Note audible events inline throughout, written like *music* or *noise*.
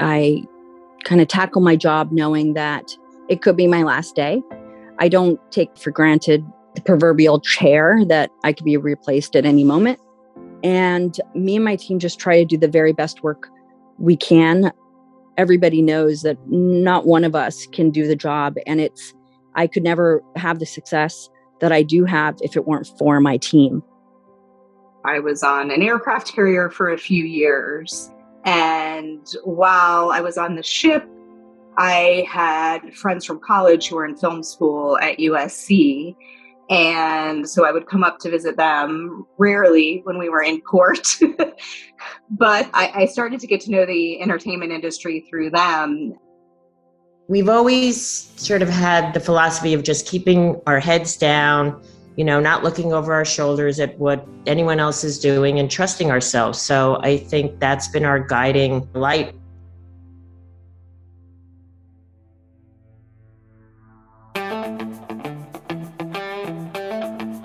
I kind of tackle my job knowing that it could be my last day. I don't take for granted the proverbial chair that I could be replaced at any moment. And me and my team just try to do the very best work we can. Everybody knows that not one of us can do the job. And it's, I could never have the success that I do have if it weren't for my team. I was on an aircraft carrier for a few years. And while I was on the ship, I had friends from college who were in film school at USC. And so I would come up to visit them rarely when we were in port. *laughs* but I, I, started to get to know the entertainment industry through them. We've always sort of had the philosophy of just keeping our heads down, you know, not looking over our shoulders at what anyone else is doing and trusting ourselves. So I think that's been our guiding light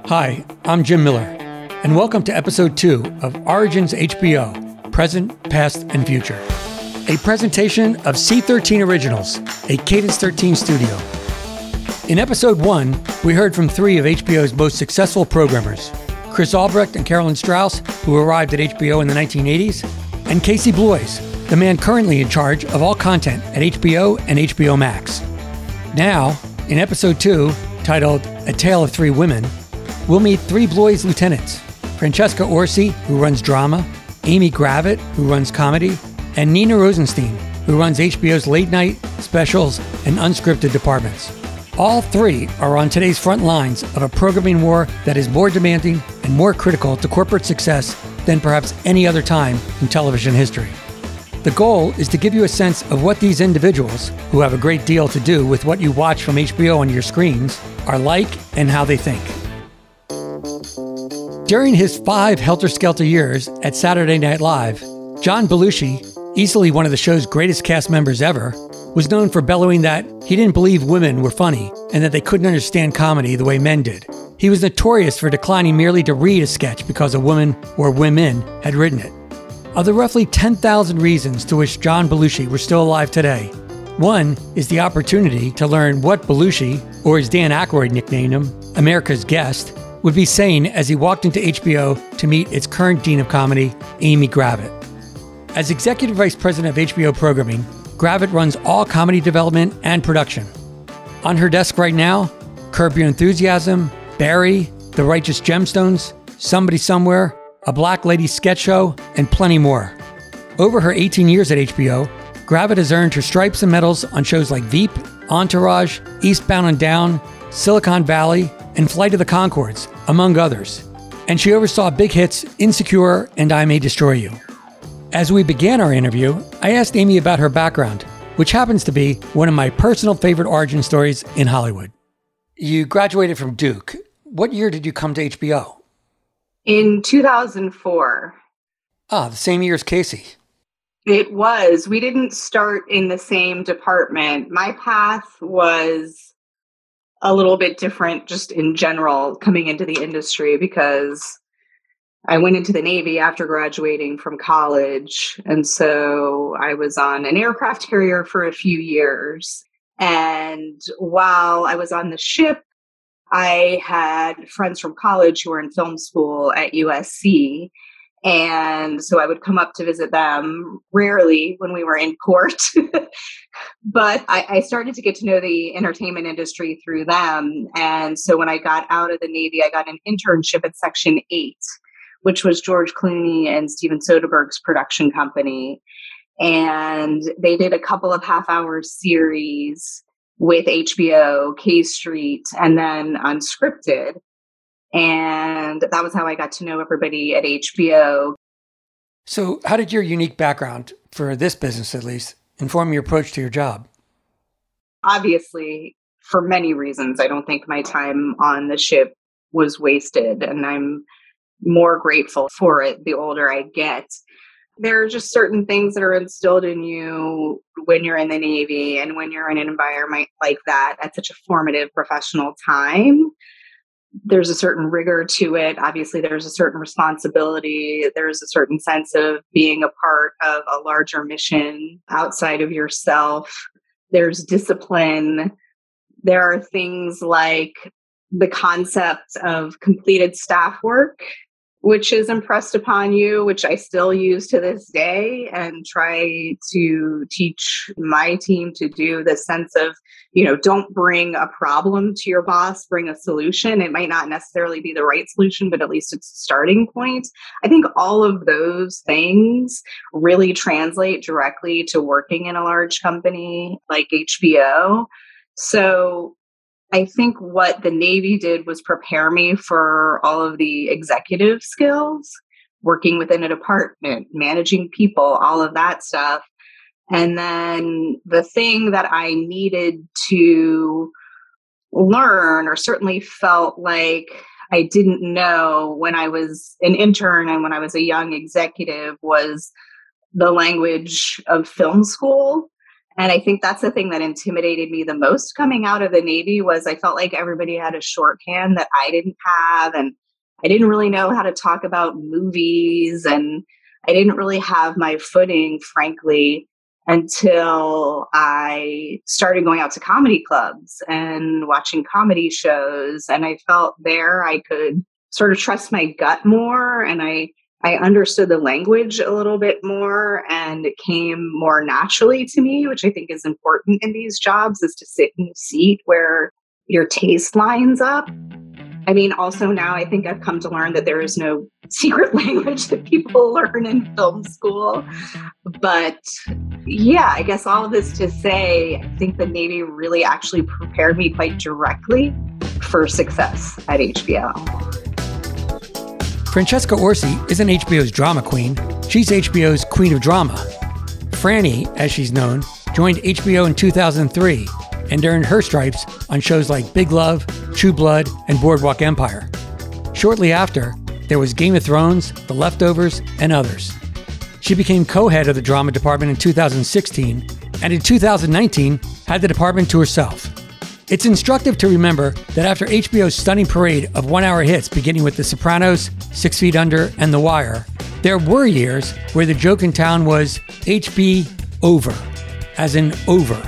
Hi, I'm Jim Miller, and welcome to episode two of Origins HBO Present, Past, and Future, a presentation of C13 Originals, a Cadence 13 studio. In episode one, we heard from three of HBO's most successful programmers Chris Albrecht and Carolyn Strauss, who arrived at HBO in the 1980s, and Casey Bloys, the man currently in charge of all content at HBO and HBO Max. Now, in episode two, titled A Tale of Three Women, We'll meet three Bloys lieutenants Francesca Orsi, who runs drama, Amy Gravitt, who runs comedy, and Nina Rosenstein, who runs HBO's late night, specials, and unscripted departments. All three are on today's front lines of a programming war that is more demanding and more critical to corporate success than perhaps any other time in television history. The goal is to give you a sense of what these individuals, who have a great deal to do with what you watch from HBO on your screens, are like and how they think. During his five Helter Skelter years at Saturday Night Live, John Belushi, easily one of the show's greatest cast members ever, was known for bellowing that he didn't believe women were funny and that they couldn't understand comedy the way men did. He was notorious for declining merely to read a sketch because a woman or women had written it. Of the roughly 10,000 reasons to wish John Belushi were still alive today, one is the opportunity to learn what Belushi, or as Dan Aykroyd nicknamed him, America's guest, would be saying as he walked into HBO to meet its current Dean of Comedy, Amy Gravitt. As Executive Vice President of HBO Programming, Gravitt runs all comedy development and production. On her desk right now, Curb Your Enthusiasm, Barry, The Righteous Gemstones, Somebody Somewhere, A Black Lady Sketch Show, and plenty more. Over her 18 years at HBO, Gravitt has earned her stripes and medals on shows like Veep, Entourage, Eastbound and Down, Silicon Valley, and Flight of the Conchords, among others. And she oversaw big hits Insecure and I May Destroy You. As we began our interview, I asked Amy about her background, which happens to be one of my personal favorite origin stories in Hollywood. You graduated from Duke. What year did you come to HBO? In 2004. Ah, the same year as Casey. It was. We didn't start in the same department. My path was a little bit different just in general coming into the industry because I went into the Navy after graduating from college. And so I was on an aircraft carrier for a few years. And while I was on the ship, I had friends from college who were in film school at USC. And so I would come up to visit them rarely when we were in port. *laughs* but I, I, started to get to know the entertainment industry through them. And so when I got out of the Navy, I got an internship at Section 8, which was George Clooney and Steven Soderbergh's production company. And they did a couple of half hour series with HBO, K Street, and then Unscripted. And that was how I got to know everybody at HBO. So, how did your unique background, for this business at least, inform your approach to your job? Obviously, for many reasons, I don't think my time on the ship was wasted, and I'm more grateful for it the older I get. There are just certain things that are instilled in you when you're in the Navy and when you're in an environment like that at such a formative professional time there's a certain rigor to it. Obviously, there's a certain responsibility. There's a certain sense of being a part of a larger mission outside of yourself. There's discipline. There are things like the concept of completed staff work which is impressed upon you, which I still use to this day and try to teach my team to do the sense of, you know, don't bring a problem to your boss, bring a solution. It might not necessarily be the right solution, but at least it's a starting point. I think all of those things really translate directly to working in a large company like HBO. So I think what the Navy did was prepare me for all of the executive skills, working within a department, managing people, all of that stuff. And then the thing that I needed to learn, or certainly felt like I didn't know when I was an intern and when I was a young executive, was the language of film school and I think that's the thing that intimidated me the most coming out of the Navy was I felt like everybody had a shorthand that I didn't have and I didn't really know how to talk about movies and I didn't really have my footing frankly until I started going out to comedy clubs and watching comedy shows. And I felt there I could sort of trust my gut more and I I understood the language a little bit more and it came more naturally to me, which I think is important in these jobs is to sit in a seat where your taste lines up. I mean, also now I think I've come to learn that there is no secret *laughs* language that people learn in film school. But yeah, I guess all of this to say, I think the Navy really actually prepared me quite directly for success at HBO. Francesca Orsi isn't HBO's drama queen, she's HBO's queen of drama. Franny, as she's known, joined HBO in 2003 and earned her stripes on shows like Big Love, True Blood, and Boardwalk Empire. Shortly after, there was Game of Thrones, The Leftovers, and others. She became co head of the drama department in 2016, and in 2019 had the department to herself. It's instructive to remember that after HBO's stunning parade of one hour hits beginning with The Sopranos, Six Feet Under, and The Wire, there were years where the joke in town was HB over, as in over.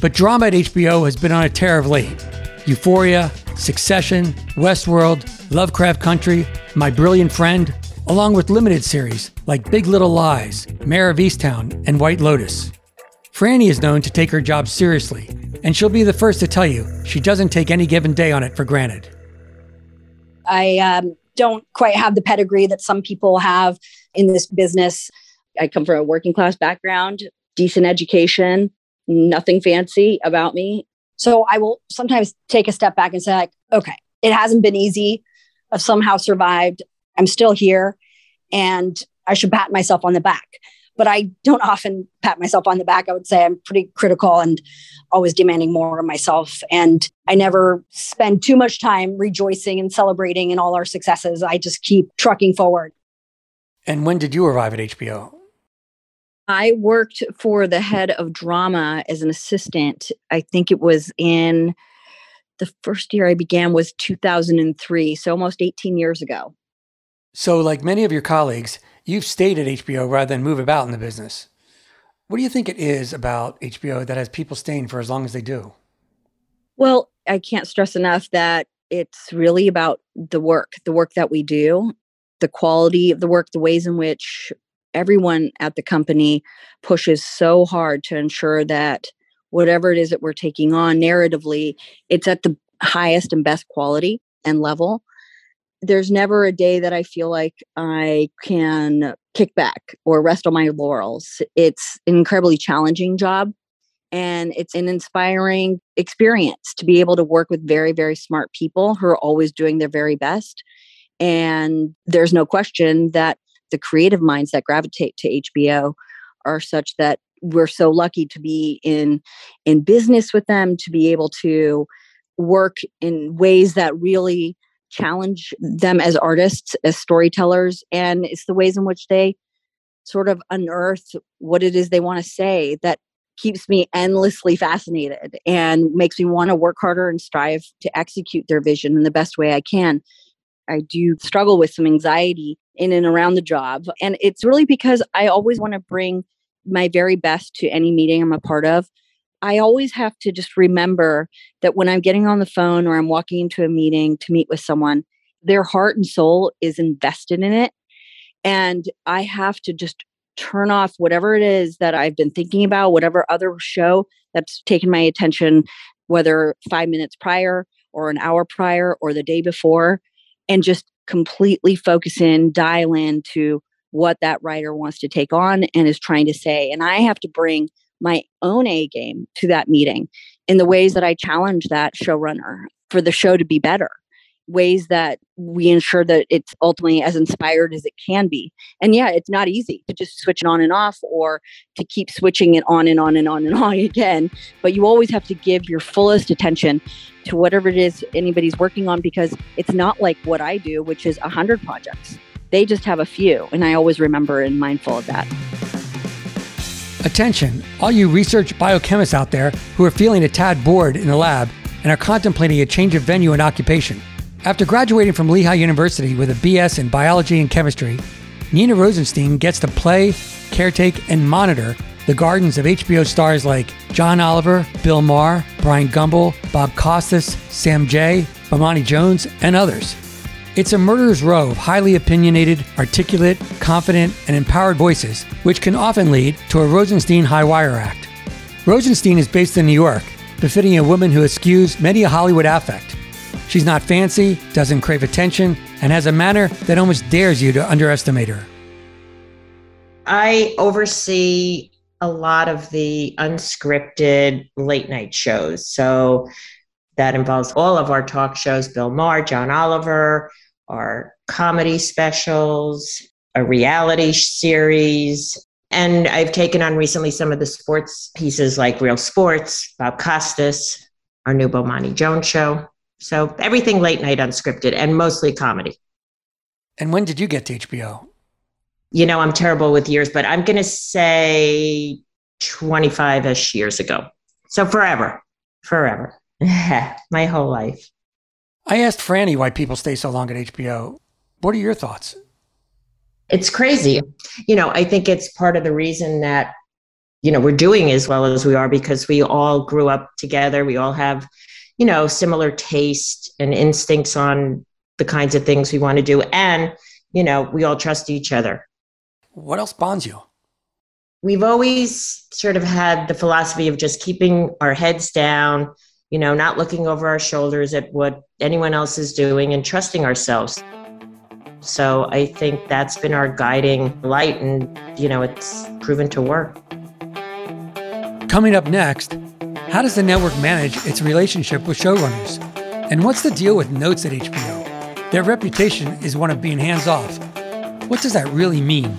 But drama at HBO has been on a tear of late. Euphoria, Succession, Westworld, Lovecraft Country, My Brilliant Friend, along with limited series like Big Little Lies, Mare of Easttown, and White Lotus. Franny is known to take her job seriously and she'll be the first to tell you she doesn't take any given day on it for granted. I um, don't quite have the pedigree that some people have in this business. I come from a working class background, decent education, nothing fancy about me. So I will sometimes take a step back and say, like, okay, it hasn't been easy. I've somehow survived. I'm still here and I should pat myself on the back but I don't often pat myself on the back. I would say I'm pretty critical and always demanding more of myself. And I never spend too much time rejoicing and celebrating in all our successes. I just keep trucking forward. And when did you arrive at HBO? I worked for the head of drama as an assistant. I think it was in the first year I began was 2003, so almost 18 years ago. So, like many of your colleagues, you've stayed at HBO rather than move about in the business. What do you think it is about HBO that has people staying for as long as they do? Well, I can't stress enough that it's really about the work, the work that we do, the quality of the work, the ways in which everyone at the company pushes so hard to ensure that whatever it is that we're taking on narratively, it's at the highest and best quality and level there's never a day that I feel like I can kick back or rest on my laurels. It's an incredibly challenging job and it's an inspiring experience to be able to work with very, very smart people who are always doing their very best. And there's no question that the creative minds that gravitate to HBO are such that we're so lucky to be in in business with them to be able to work in ways that really challenge them as artists, as storytellers, and it's the ways in which they sort of unearth what it is they want to say that keeps me endlessly fascinated and makes me want to work harder and strive to execute their vision in the best way I can. I do struggle with some anxiety in and around the job. And it's really because I always want to bring my very best to any meeting I'm a part of. I always have to just remember that when I'm getting on the phone or I'm walking into a meeting to meet with someone, their heart and soul is invested in it. And I have to just turn off whatever it is that I've been thinking about, whatever other show that's taken my attention, whether five minutes prior or an hour prior or the day before, and just completely focus in, dial in to what that writer wants to take on and is trying to say. And I have to bring my own A game to that meeting in the ways that I challenge that showrunner for the show to be better ways that we ensure that it's ultimately as inspired as it can be. And yeah, it's not easy to just switch it on and off or to keep switching it on and on and on and *laughs* on again. But you always have to give your fullest attention to whatever it is anybody's working on because it's not like what I do, which is a hundred projects. They just have a few. And I always remember and mindful of that. Attention, all you research biochemists out there who are feeling a tad bored in the lab and are contemplating a change of venue and occupation. After graduating from Lehigh University with a BS in biology and chemistry, Nina Rosenstein gets to play, caretake, and monitor the gardens of HBO stars like John Oliver, Bill Maher, Bryant Gumbel, Bob Costas, Sam Jay, Bomani Jones, and others. It's a murderer's row of highly opinionated, articulate, confident, and empowered voices, which can often lead to a Rosenstein high wire act. Rosenstein is based in New York, befitting a woman who eschews many a Hollywood affect She's not fancy, doesn't crave attention, and has a manner that almost dares you to underestimate her. I oversee a lot of the unscripted late night shows. So that involves all of our talk shows Bill Maher, John Oliver, our comedy specials, a reality series. And I've taken on recently some of the sports pieces like Real Sports, Bob Costas, our new Bomani Jones show. So everything late night unscripted and mostly comedy. And when did you get to HBO? You know, I'm terrible with years, but I'm going to say 25 ish years ago. So forever, forever, *laughs* my whole life. I asked Franny why people stay so long at HBO. What are your thoughts? It's crazy. You know, I think it's part of the reason that, you know, we're doing as well as we are because we all grew up together. We all have you know, similar taste and instincts on the kinds of things we want to do. And, you know, we all trust each other. What else bonds you? We've always sort of had the philosophy of just keeping our heads down, you know, not looking over our shoulders at what anyone else is doing and trusting ourselves. So I think that's been our guiding light, and, you know, it's proven to work. Coming up next, how does the network manage its relationship with showrunners? And what's the deal with notes at HBO? Their reputation is one of being hands off. What does that really mean?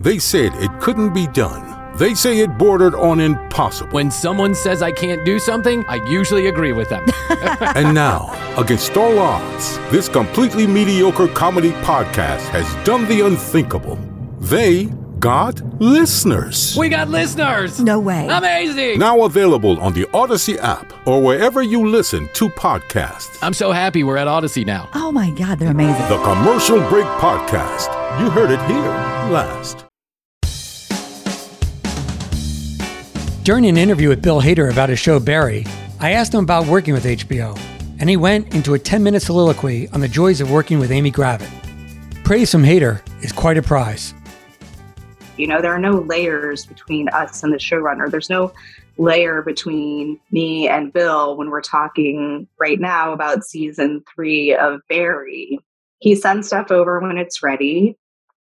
They said it couldn't be done. They say it bordered on impossible. When someone says I can't do something, I usually agree with them. *laughs* *laughs* *laughs* and now, against all odds, this completely mediocre comedy podcast has done the unthinkable. They got listeners. We got listeners. No way. Amazing. Now available on the Odyssey app or wherever you listen to podcasts. I'm so happy we're at Odyssey now. Oh my God, they're amazing. The Commercial Break Podcast. You heard it here last. During an interview with Bill Hader about his show Barry, I asked him about working with HBO, and he went into a 10 minute soliloquy on the joys of working with Amy Gravitt. Praise from Hader is quite a prize. You know, there are no layers between us and the showrunner. There's no layer between me and Bill when we're talking right now about season three of Barry. He sends stuff over when it's ready.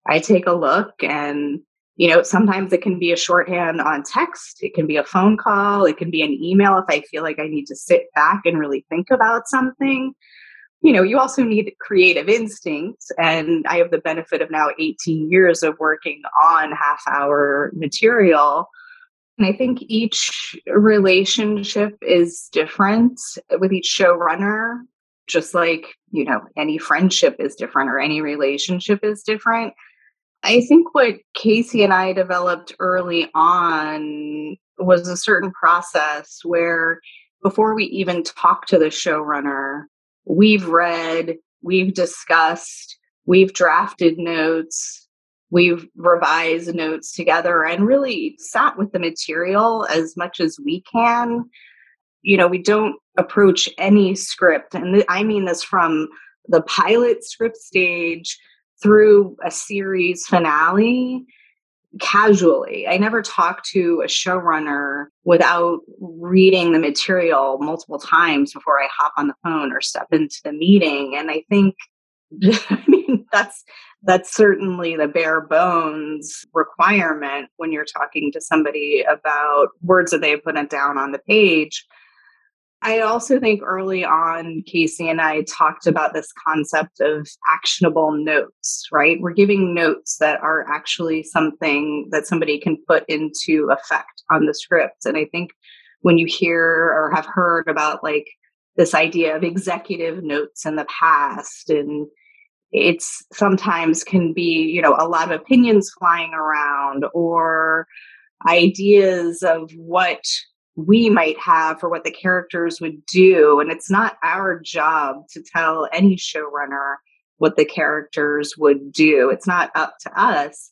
I take a look and you know, sometimes it can be a shorthand on text, it can be a phone call, it can be an email if I feel like I need to sit back and really think about something you know, you also need creative instincts. And I have the benefit of now 18 years of working on half hour material. And I think each relationship is different with each showrunner, just like, you know, any friendship is different or any relationship is different. I think what Casey and I developed early on was a certain process where before we even talk to the showrunner, we've read, we've discussed, we've drafted notes, we've revised notes together and really sat with the material as much as we can. You know, we don't approach any script, and I mean this from the pilot script stage through a series finale casually. I never talk to a showrunner without reading the material multiple times before I hop on the phone or step into the meeting. And I think, *laughs* I mean, that's that's certainly the bare bones requirement when you're talking to somebody about words that they have put down on the page. I also think early on, Casey and I talked about this concept of actionable notes, right? We're giving notes that are actually something that somebody can put into effect on the script. And I think when you hear or have heard about like this idea of executive notes in the past and it's sometimes can be you know a lot of opinions flying around or ideas of what we might have for what the characters would do. And it's not our job to tell any showrunner what the characters would do. It's not up to us.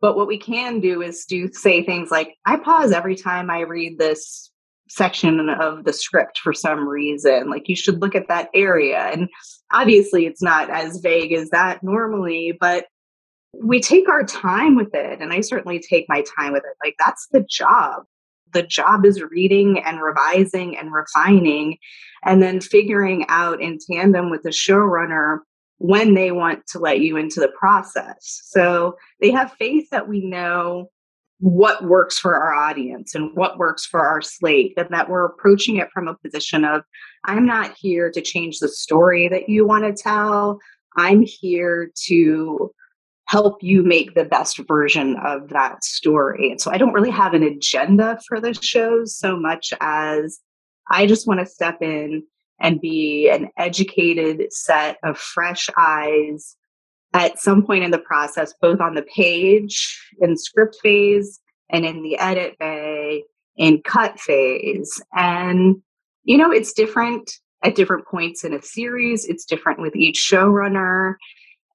But what we can do is do say things like, I pause every time I read this section of the script for some reason. Like, you should look at that area. And obviously, it's not as vague as that normally, but we take our time with it. And I certainly take my time with it. Like, that's the job the job is reading and revising and refining and then figuring out in tandem with the showrunner when they want to let you into the process. So they have faith that we know what works for our audience and what works for our slate, and that we're approaching it from a position of I'm not here to change the story that you want to tell. I'm here to help you make the best version of that story. And so I don't really have an agenda for the shows so much as I just want to step in and be an educated set of fresh eyes at some point in the process, both on the page, in script phase, and in the edit bay, in cut phase. And, you know, it's different at different points in a series, it's different with each showrunner.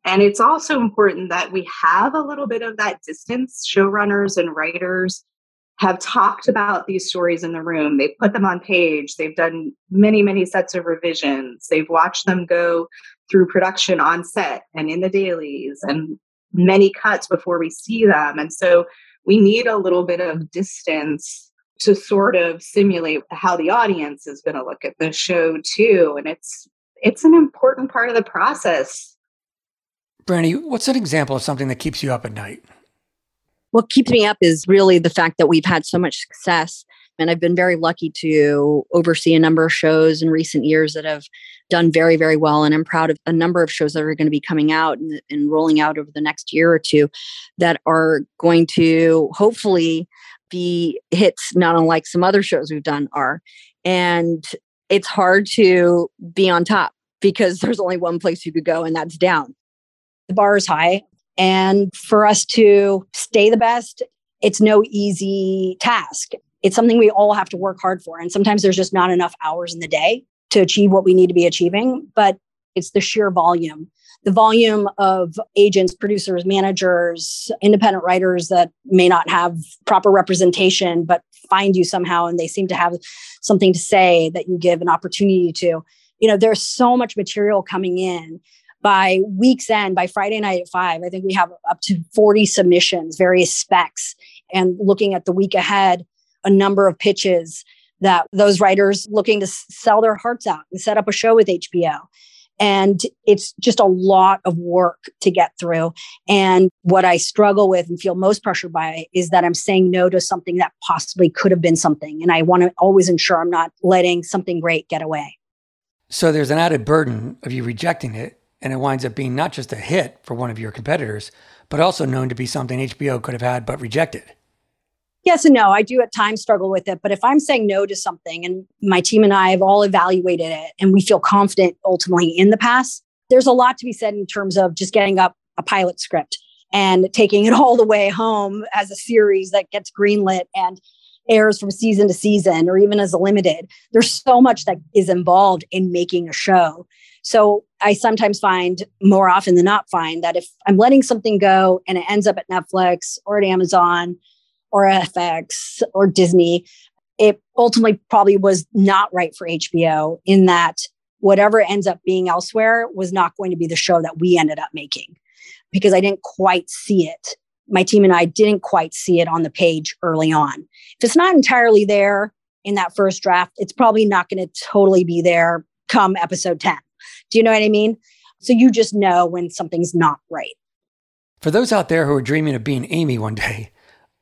And it's also important that we have a little bit of that distance. Showrunners and writers have talked about these stories in the room. They've put them on page. They've done many, many sets of revisions. They've watched them go through production on set and in the dailies and many cuts before we see them. And so we need a little bit of distance to sort of simulate how the audience is going to look at the show too. And it's it's an important part of the process Franny, what's an example of something that keeps you up at night? What keeps me up is really the fact that we've had so much success. And I've been very lucky to oversee a number of shows in recent years that have done very, very well. And I'm proud of a number of shows that are going to be coming out and, and rolling out over the next year or two that are going to hopefully be hits, not unlike some other shows we've done are. And it's hard to be on top because *laughs* there's only one place you could go, and that's down the bar is high. And for us to stay the best, it's no easy task. It's something we all have to work hard for. And sometimes there's just not enough hours in the day to achieve what we need to be achieving. But it's the sheer volume the volume of agents, producers, managers, independent writers that may not have proper representation, but find you somehow and they seem to have something to say that you give an opportunity to. You know, there's so much material coming in by week's end, by Friday night at five, I think we have up to 40 submissions, various specs, and looking at the week ahead, a number of pitches that those writers looking to sell their hearts out and set up a show with HBO. And it's just a lot of work to get through. And what I struggle with and feel most pressured by is that I'm saying no to something that possibly could have been something. And I want to always ensure I'm not letting something great get away. So there's an added burden of you rejecting it and it winds up being not just a hit for one of your competitors, but also known to be something HBO could have had but rejected. Yes and no. I do at times struggle with it, but if I'm saying no to something and my team and I have all evaluated it and we feel confident ultimately in the pass, there's a lot to be said in terms of just getting up a pilot script and taking it all the way home as a series that gets greenlit and airs from season to season or even as a limited. There's so much that is involved in making a show. So I sometimes find more often than not find that if I'm letting something go and it ends up at Netflix or at Amazon or FX or Disney, it ultimately probably was not right for HBO in that whatever ends up being elsewhere was not going to be the show that we ended up making because I didn't quite see it. My team and I didn't quite see it on the page early on. If it's not entirely there in that first draft, it's probably not going to totally be there come episode 10. Do you know what I mean? So you just know when something's not right. For those out there who are dreaming of being Amy one day,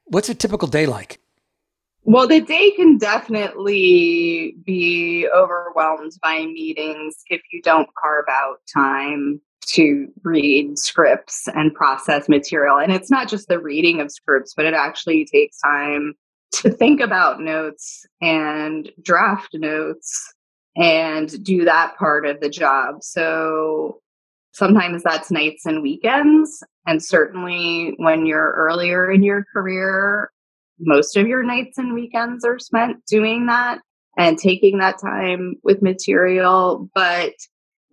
what's a typical day like? Well, the day can definitely be overwhelmed by meetings if you don't carve out time to read scripts and process material. And it's not just the reading of scripts, but it actually takes time to think about notes and draft notes and do that part of the job. So sometimes that's nights and weekends. And certainly when you're earlier in your career, most of your nights and weekends are spent doing that and taking that time with material. But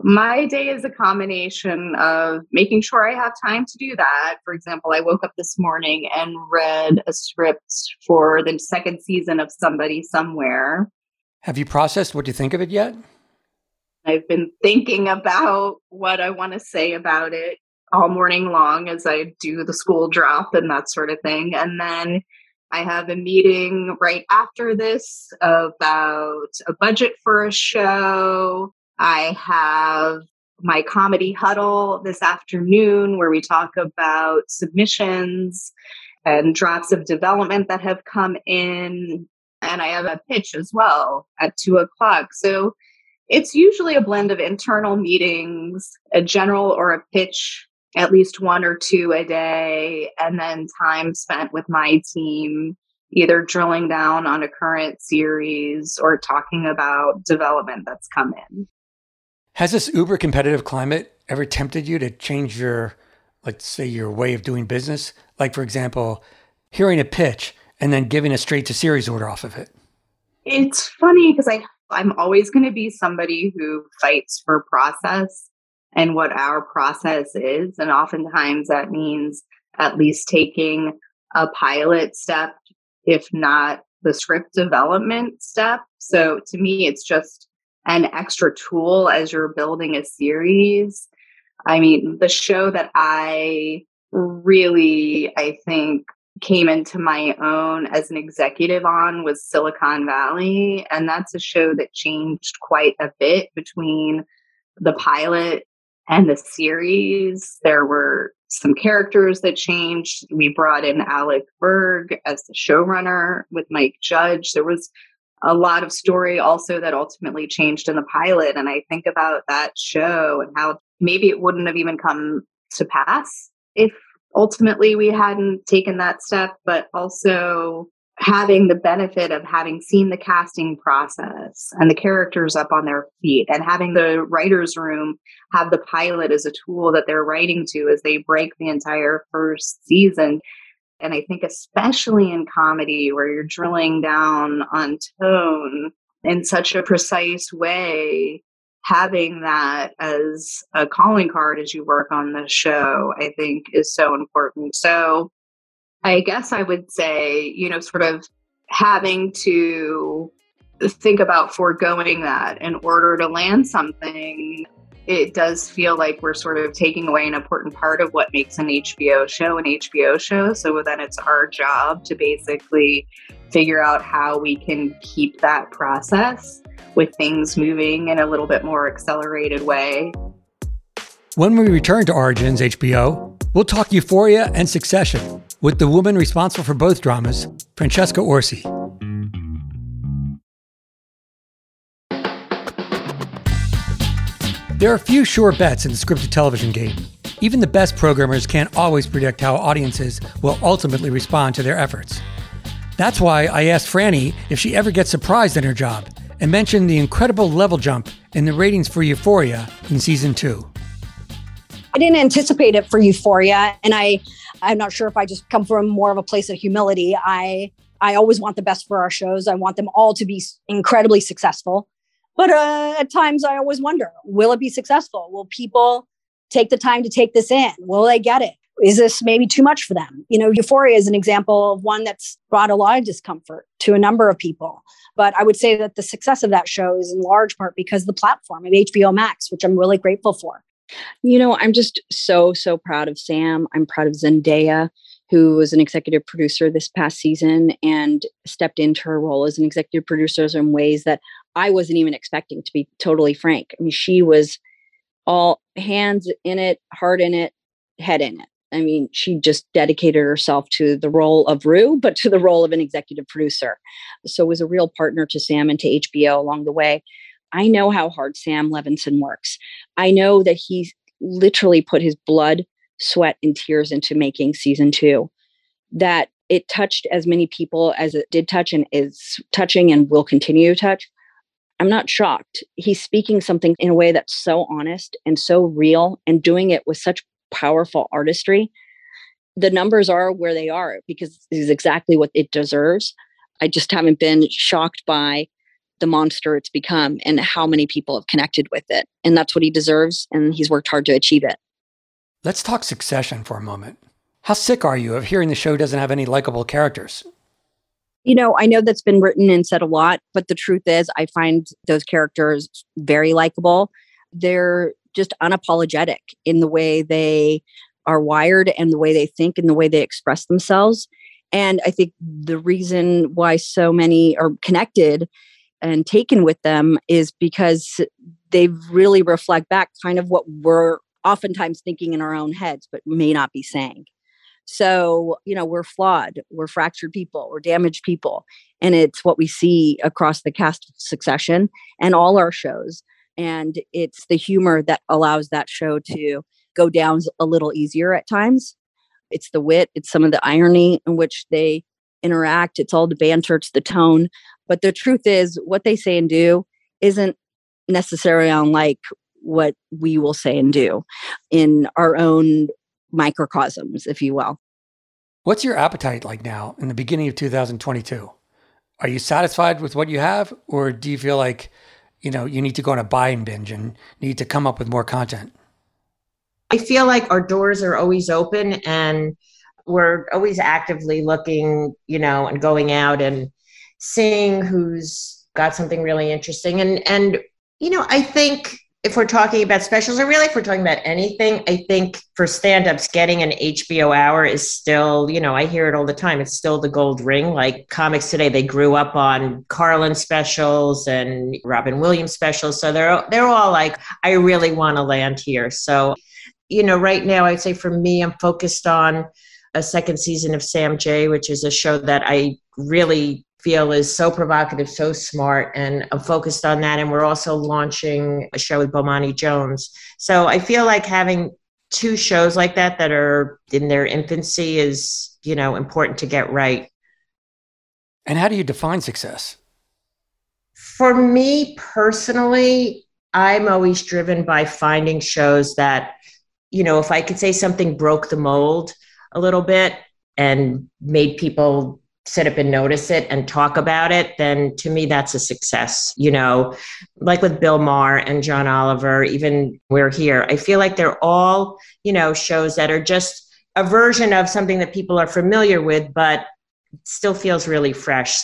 my day is a combination of making sure I have time to do that. For example, I woke up this morning and read a script for the second season of Somebody Somewhere. Have you processed what you think of it yet? I've been thinking about what I want to say about it all morning long as I do the school drop and that sort of thing. And then I have a meeting right after this about a budget for a show. I have my comedy huddle this afternoon where we talk about submissions and drafts of development that have come in. And I have a pitch as well at two o'clock. So it's usually a blend of internal meetings, a general or a pitch at least one or two a day, and then time spent with my team, either drilling down on a current series or talking about development that's come in. Has this uber competitive climate ever tempted you to change your, let's say, your way of doing business? Like, for example, hearing a pitch and then giving a straight to series order off of it? It's funny because I I'm always going to be somebody who fights for process and what our process is. And oftentimes that means at least taking a pilot step, if not the script development step. So to me, it's just an extra tool as you're building a series. I mean, the show that I really, I think, came into my own as an executive on was Silicon Valley. And that's a show that changed quite a bit between the pilot and the series. There were some characters that changed. We brought in Alec Berg as the showrunner with Mike Judge. There was a lot of story also that ultimately changed in the pilot. And I think about that show and how maybe it wouldn't have even come to pass if ultimately we hadn't taken that step, but also having the benefit of having seen the casting process and the characters up on their feet and having the writers room have the pilot as a tool that they're writing to as they break the entire first season and i think especially in comedy where you're drilling down on tone in such a precise way having that as a calling card as you work on the show i think is so important so I guess I would say, you know, sort of having to think about foregoing that in order to land something. It does feel like we're sort of taking away an important part of what makes an HBO show an HBO show. So then it's our job to basically figure out how we can keep that process with things moving in a little bit more accelerated way. When we return to Origins HBO, we'll talk Euphoria and Succession with the woman responsible for both dramas, Francesca Orsi. There are few sure bets in the scripted television game. Even the best programmers can't always predict how audiences will ultimately respond to their efforts. That's why I asked Franny if she ever gets surprised in her job and mentioned the incredible level jump in the ratings for Euphoria in season two. I didn't anticipate it for Euphoria, and I I'm not sure if I just come from more of a place of humility. I I always want the best for our shows. I want them all to be incredibly successful. But uh, at times, I always wonder: Will it be successful? Will people take the time to take this in? Will they get it? Is this maybe too much for them? You know, Euphoria is an example of one that's brought a lot of discomfort to a number of people. But I would say that the success of that show is in large part because the platform of HBO Max, which I'm really grateful for. You know, I'm just so, so proud of Sam. I'm proud of Zendaya, who was an executive producer this past season and stepped into her role as an executive producer in ways that I wasn't even expecting, to be totally frank. I mean, she was all hands in it, heart in it, head in it. I mean, she just dedicated herself to the role of Rue, *laughs* but to the role of an executive producer. So was a real partner to Sam and to HBO along the way. I know how hard Sam Levinson works. I know that he literally put his blood, sweat, and tears into making season two. That it touched as many people as it did touch and is touching and will continue to touch. I'm not shocked. He's speaking something in a way that's so honest and so real and doing it with such powerful artistry. The numbers are where they are because it is exactly what it deserves. I just haven't been shocked by the monster it's become and how many people have connected with it. And that's what he deserves. And he's worked hard to achieve it. Let's talk succession for a moment. How sick are you of hearing the show doesn't have any likable characters? You know, I know that's been written and said a lot, but the truth is, I find those characters very likable. They're just unapologetic in the way they are wired and the way they think and the way they express themselves. And I think the reason why so many are connected and taken with them is because they really reflect back kind of what we're oftentimes thinking in our own heads, but may not be saying. So, you know, we're flawed, we're fractured people, we're damaged people. And it's what we see across the cast Succession and all our shows. And it's the humor that allows that show to go down a little easier at times. It's the wit, it's some of the irony in which they interact, it's all the banter, it's the tone. But the truth is, what they say and do isn't necessarily unlike what we will say and do in our own microcosms, if you will. What's your appetite like now in the beginning of 2022? Are you satisfied with what you have, or do you feel like, you know, you need to go on a buying binge and need to come up with more content? I feel like our doors are always open and we're always actively looking, you know, and going out and seeing who's got something really interesting. And and you know, I think if we're talking about specials, or really if we're talking about anything, I think for stand-ups, getting an HBO hour is still, you know, I hear it all the time. It's still the gold ring. Like comics today, they grew up on Carlin specials and Robin Williams specials. So they're they're all like, I really want to land here. So, you know, right now I'd say for me, I'm focused on a second season of Sam Jay, which is a show that I really feel is so provocative, so smart, and I'm focused on that. And we're also launching a show with Bomani Jones. So I feel like having two shows like that that are in their infancy is, you know, important to get right. And how do you define success? For me personally, I'm always driven by finding shows that, you know, if I could say something broke the mold a little bit and made people sit up and notice it and talk about it, then to me, that's a success. You know, like with Bill Maher and John Oliver, even We're Here, I feel like they're all, you know, shows that are just a version of something that people are familiar with, but still feels really fresh.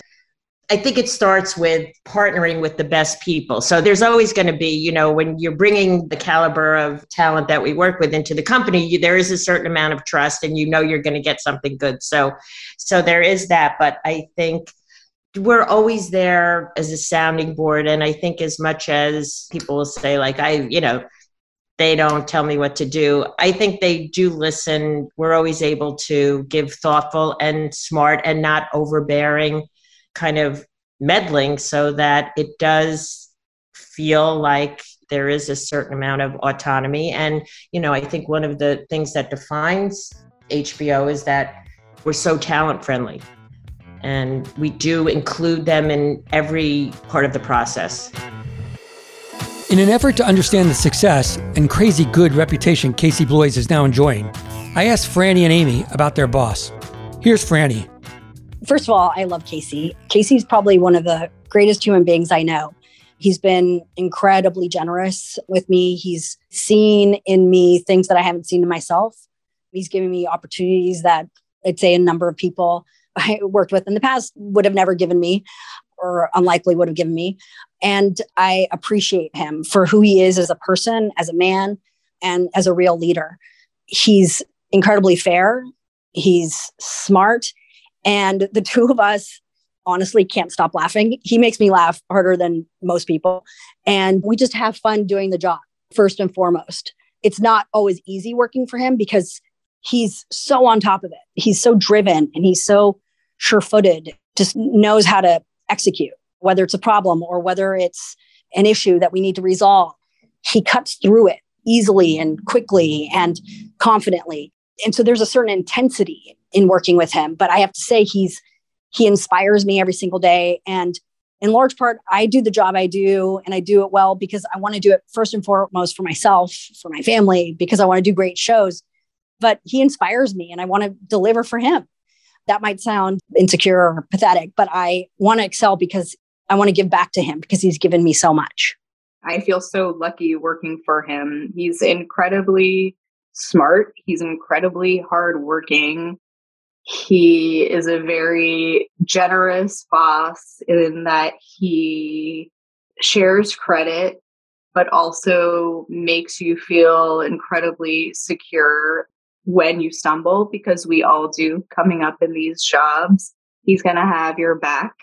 I think it starts with partnering with the best people. So there's always going to be, you know, when you're bringing the caliber of talent that we work with into the company, you, there is a certain amount of trust, and you know you're going to get something good. So, so there is that. But I think we're always there as a sounding board, and I think as much as people will say, like I, you know, they don't tell me what to do. I think they do listen. We're always able to give thoughtful and smart and not overbearing kind of meddling so that it does feel like there is a certain amount of autonomy. And, you know, I think one of the things that defines HBO is that we're so talent friendly and we do include them in every part of the process. In an effort to understand the success and crazy good reputation Casey Bloys is now enjoying, I asked Franny and Amy about their boss. Here's Franny. First of all, I love Casey. Casey's probably one of the greatest human beings I know. He's been incredibly generous with me. He's seen in me things that I haven't seen in myself. He's given me opportunities that I'd say a number of people *laughs* I worked with in the past would have never given me or unlikely would have given me. And I appreciate him for who he is as a person, as a man, and as a real leader. He's incredibly fair, he's smart, and the two of us honestly can't stop laughing. He makes me laugh harder than most people. And we just have fun doing the job, first and foremost. It's not always easy working for him because he's so on top of it. He's so driven and he's so sure footed, just knows how to execute, whether it's a problem or whether it's an issue that we need to resolve. He cuts through it easily and quickly and confidently. And so there's a certain intensity in working with him. But I have to say, he's he inspires me every single day. And in large part, I do the job I do and I do it well because I want to do it first and foremost for myself, for my family, because I want to do great shows. But he inspires me and I want to deliver for him. That might sound insecure or pathetic, but I want to excel because I want to give back to him because he's given me so much. I feel so lucky working for him. He's incredibly smart, he's incredibly hardworking. He is a very generous boss in that he shares credit, but also makes you feel incredibly secure when you stumble because we all do coming up in these jobs. He's going to have your back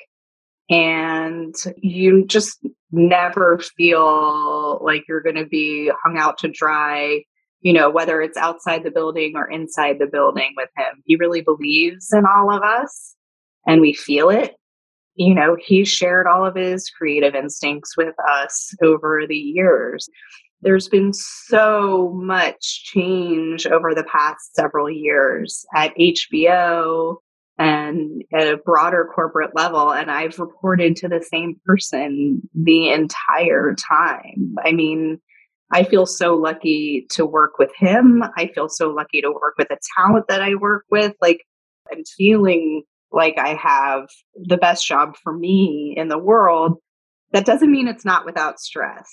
and you just never feel like you're going to be hung out to dry you know, whether it's outside the building or inside the building with him. He really believes in all of us and we feel it. You know, he shared all of his creative instincts with us over the years. There's been so much change over the past several years at HBO and at a broader corporate level. And I've reported to the same person the entire time. I mean, I feel so lucky to work with him. I feel so lucky to work with the talent that I work with. Like, I'm feeling like I have the best job for me in the world. That doesn't mean it's not without stress.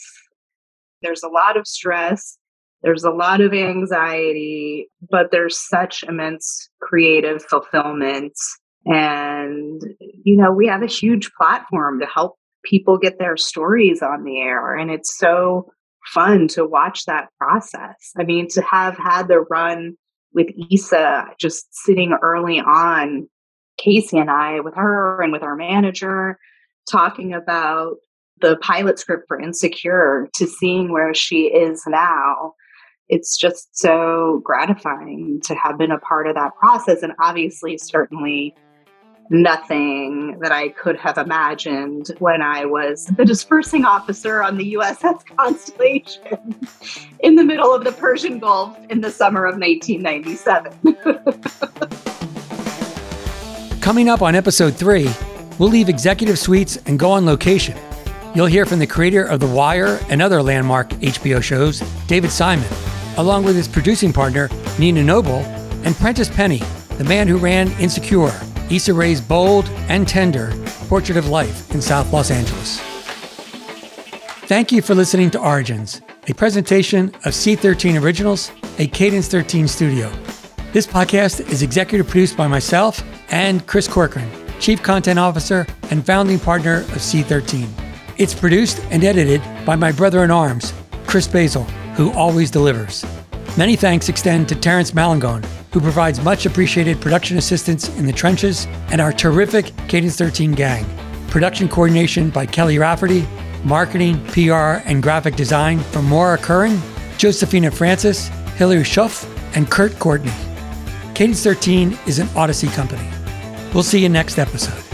There's a lot of stress, there's a lot of anxiety, but there's such immense creative fulfillment. And, you know, we have a huge platform to help people get their stories on the air. And it's so fun to watch that process. I mean, to have had the run with Issa just sitting early on, Casey and I, with her and with our manager, talking about the pilot script for Insecure to seeing where she is now. It's just so gratifying to have been a part of that process. And obviously, certainly nothing that I could have imagined when I was the disbursing officer on the USS *laughs* Constellation in the middle of the Persian Gulf in the summer of 1997. Coming up on episode three, we'll leave executive suites and go on location. You'll hear from the creator of The Wire and other landmark HBO shows, David Simon, along with his producing partner, Nina Noble, and Prentice Penny, the man who ran Insecure Issa Rae's bold and tender portrait of life in South Los Angeles. Thank you for listening to Origins, a presentation of C13 Originals, a Cadence 13 studio. This podcast is executive produced by myself and Chris Corcoran, Chief Content Officer and founding partner of C13. It's produced and edited by my brother in arms, Chris Basil, who always delivers. Many thanks extend to Terrence Malangone, who provides much appreciated production assistance in the trenches, and our terrific Cadence 13 gang. Production coordination by Kelly Rafferty, marketing, PR, and graphic design from Maura Curran, Josephina Francis, Hilary Schuff, and Kurt Courtney. Cadence 13 is an Odyssey company. We'll see you next episode.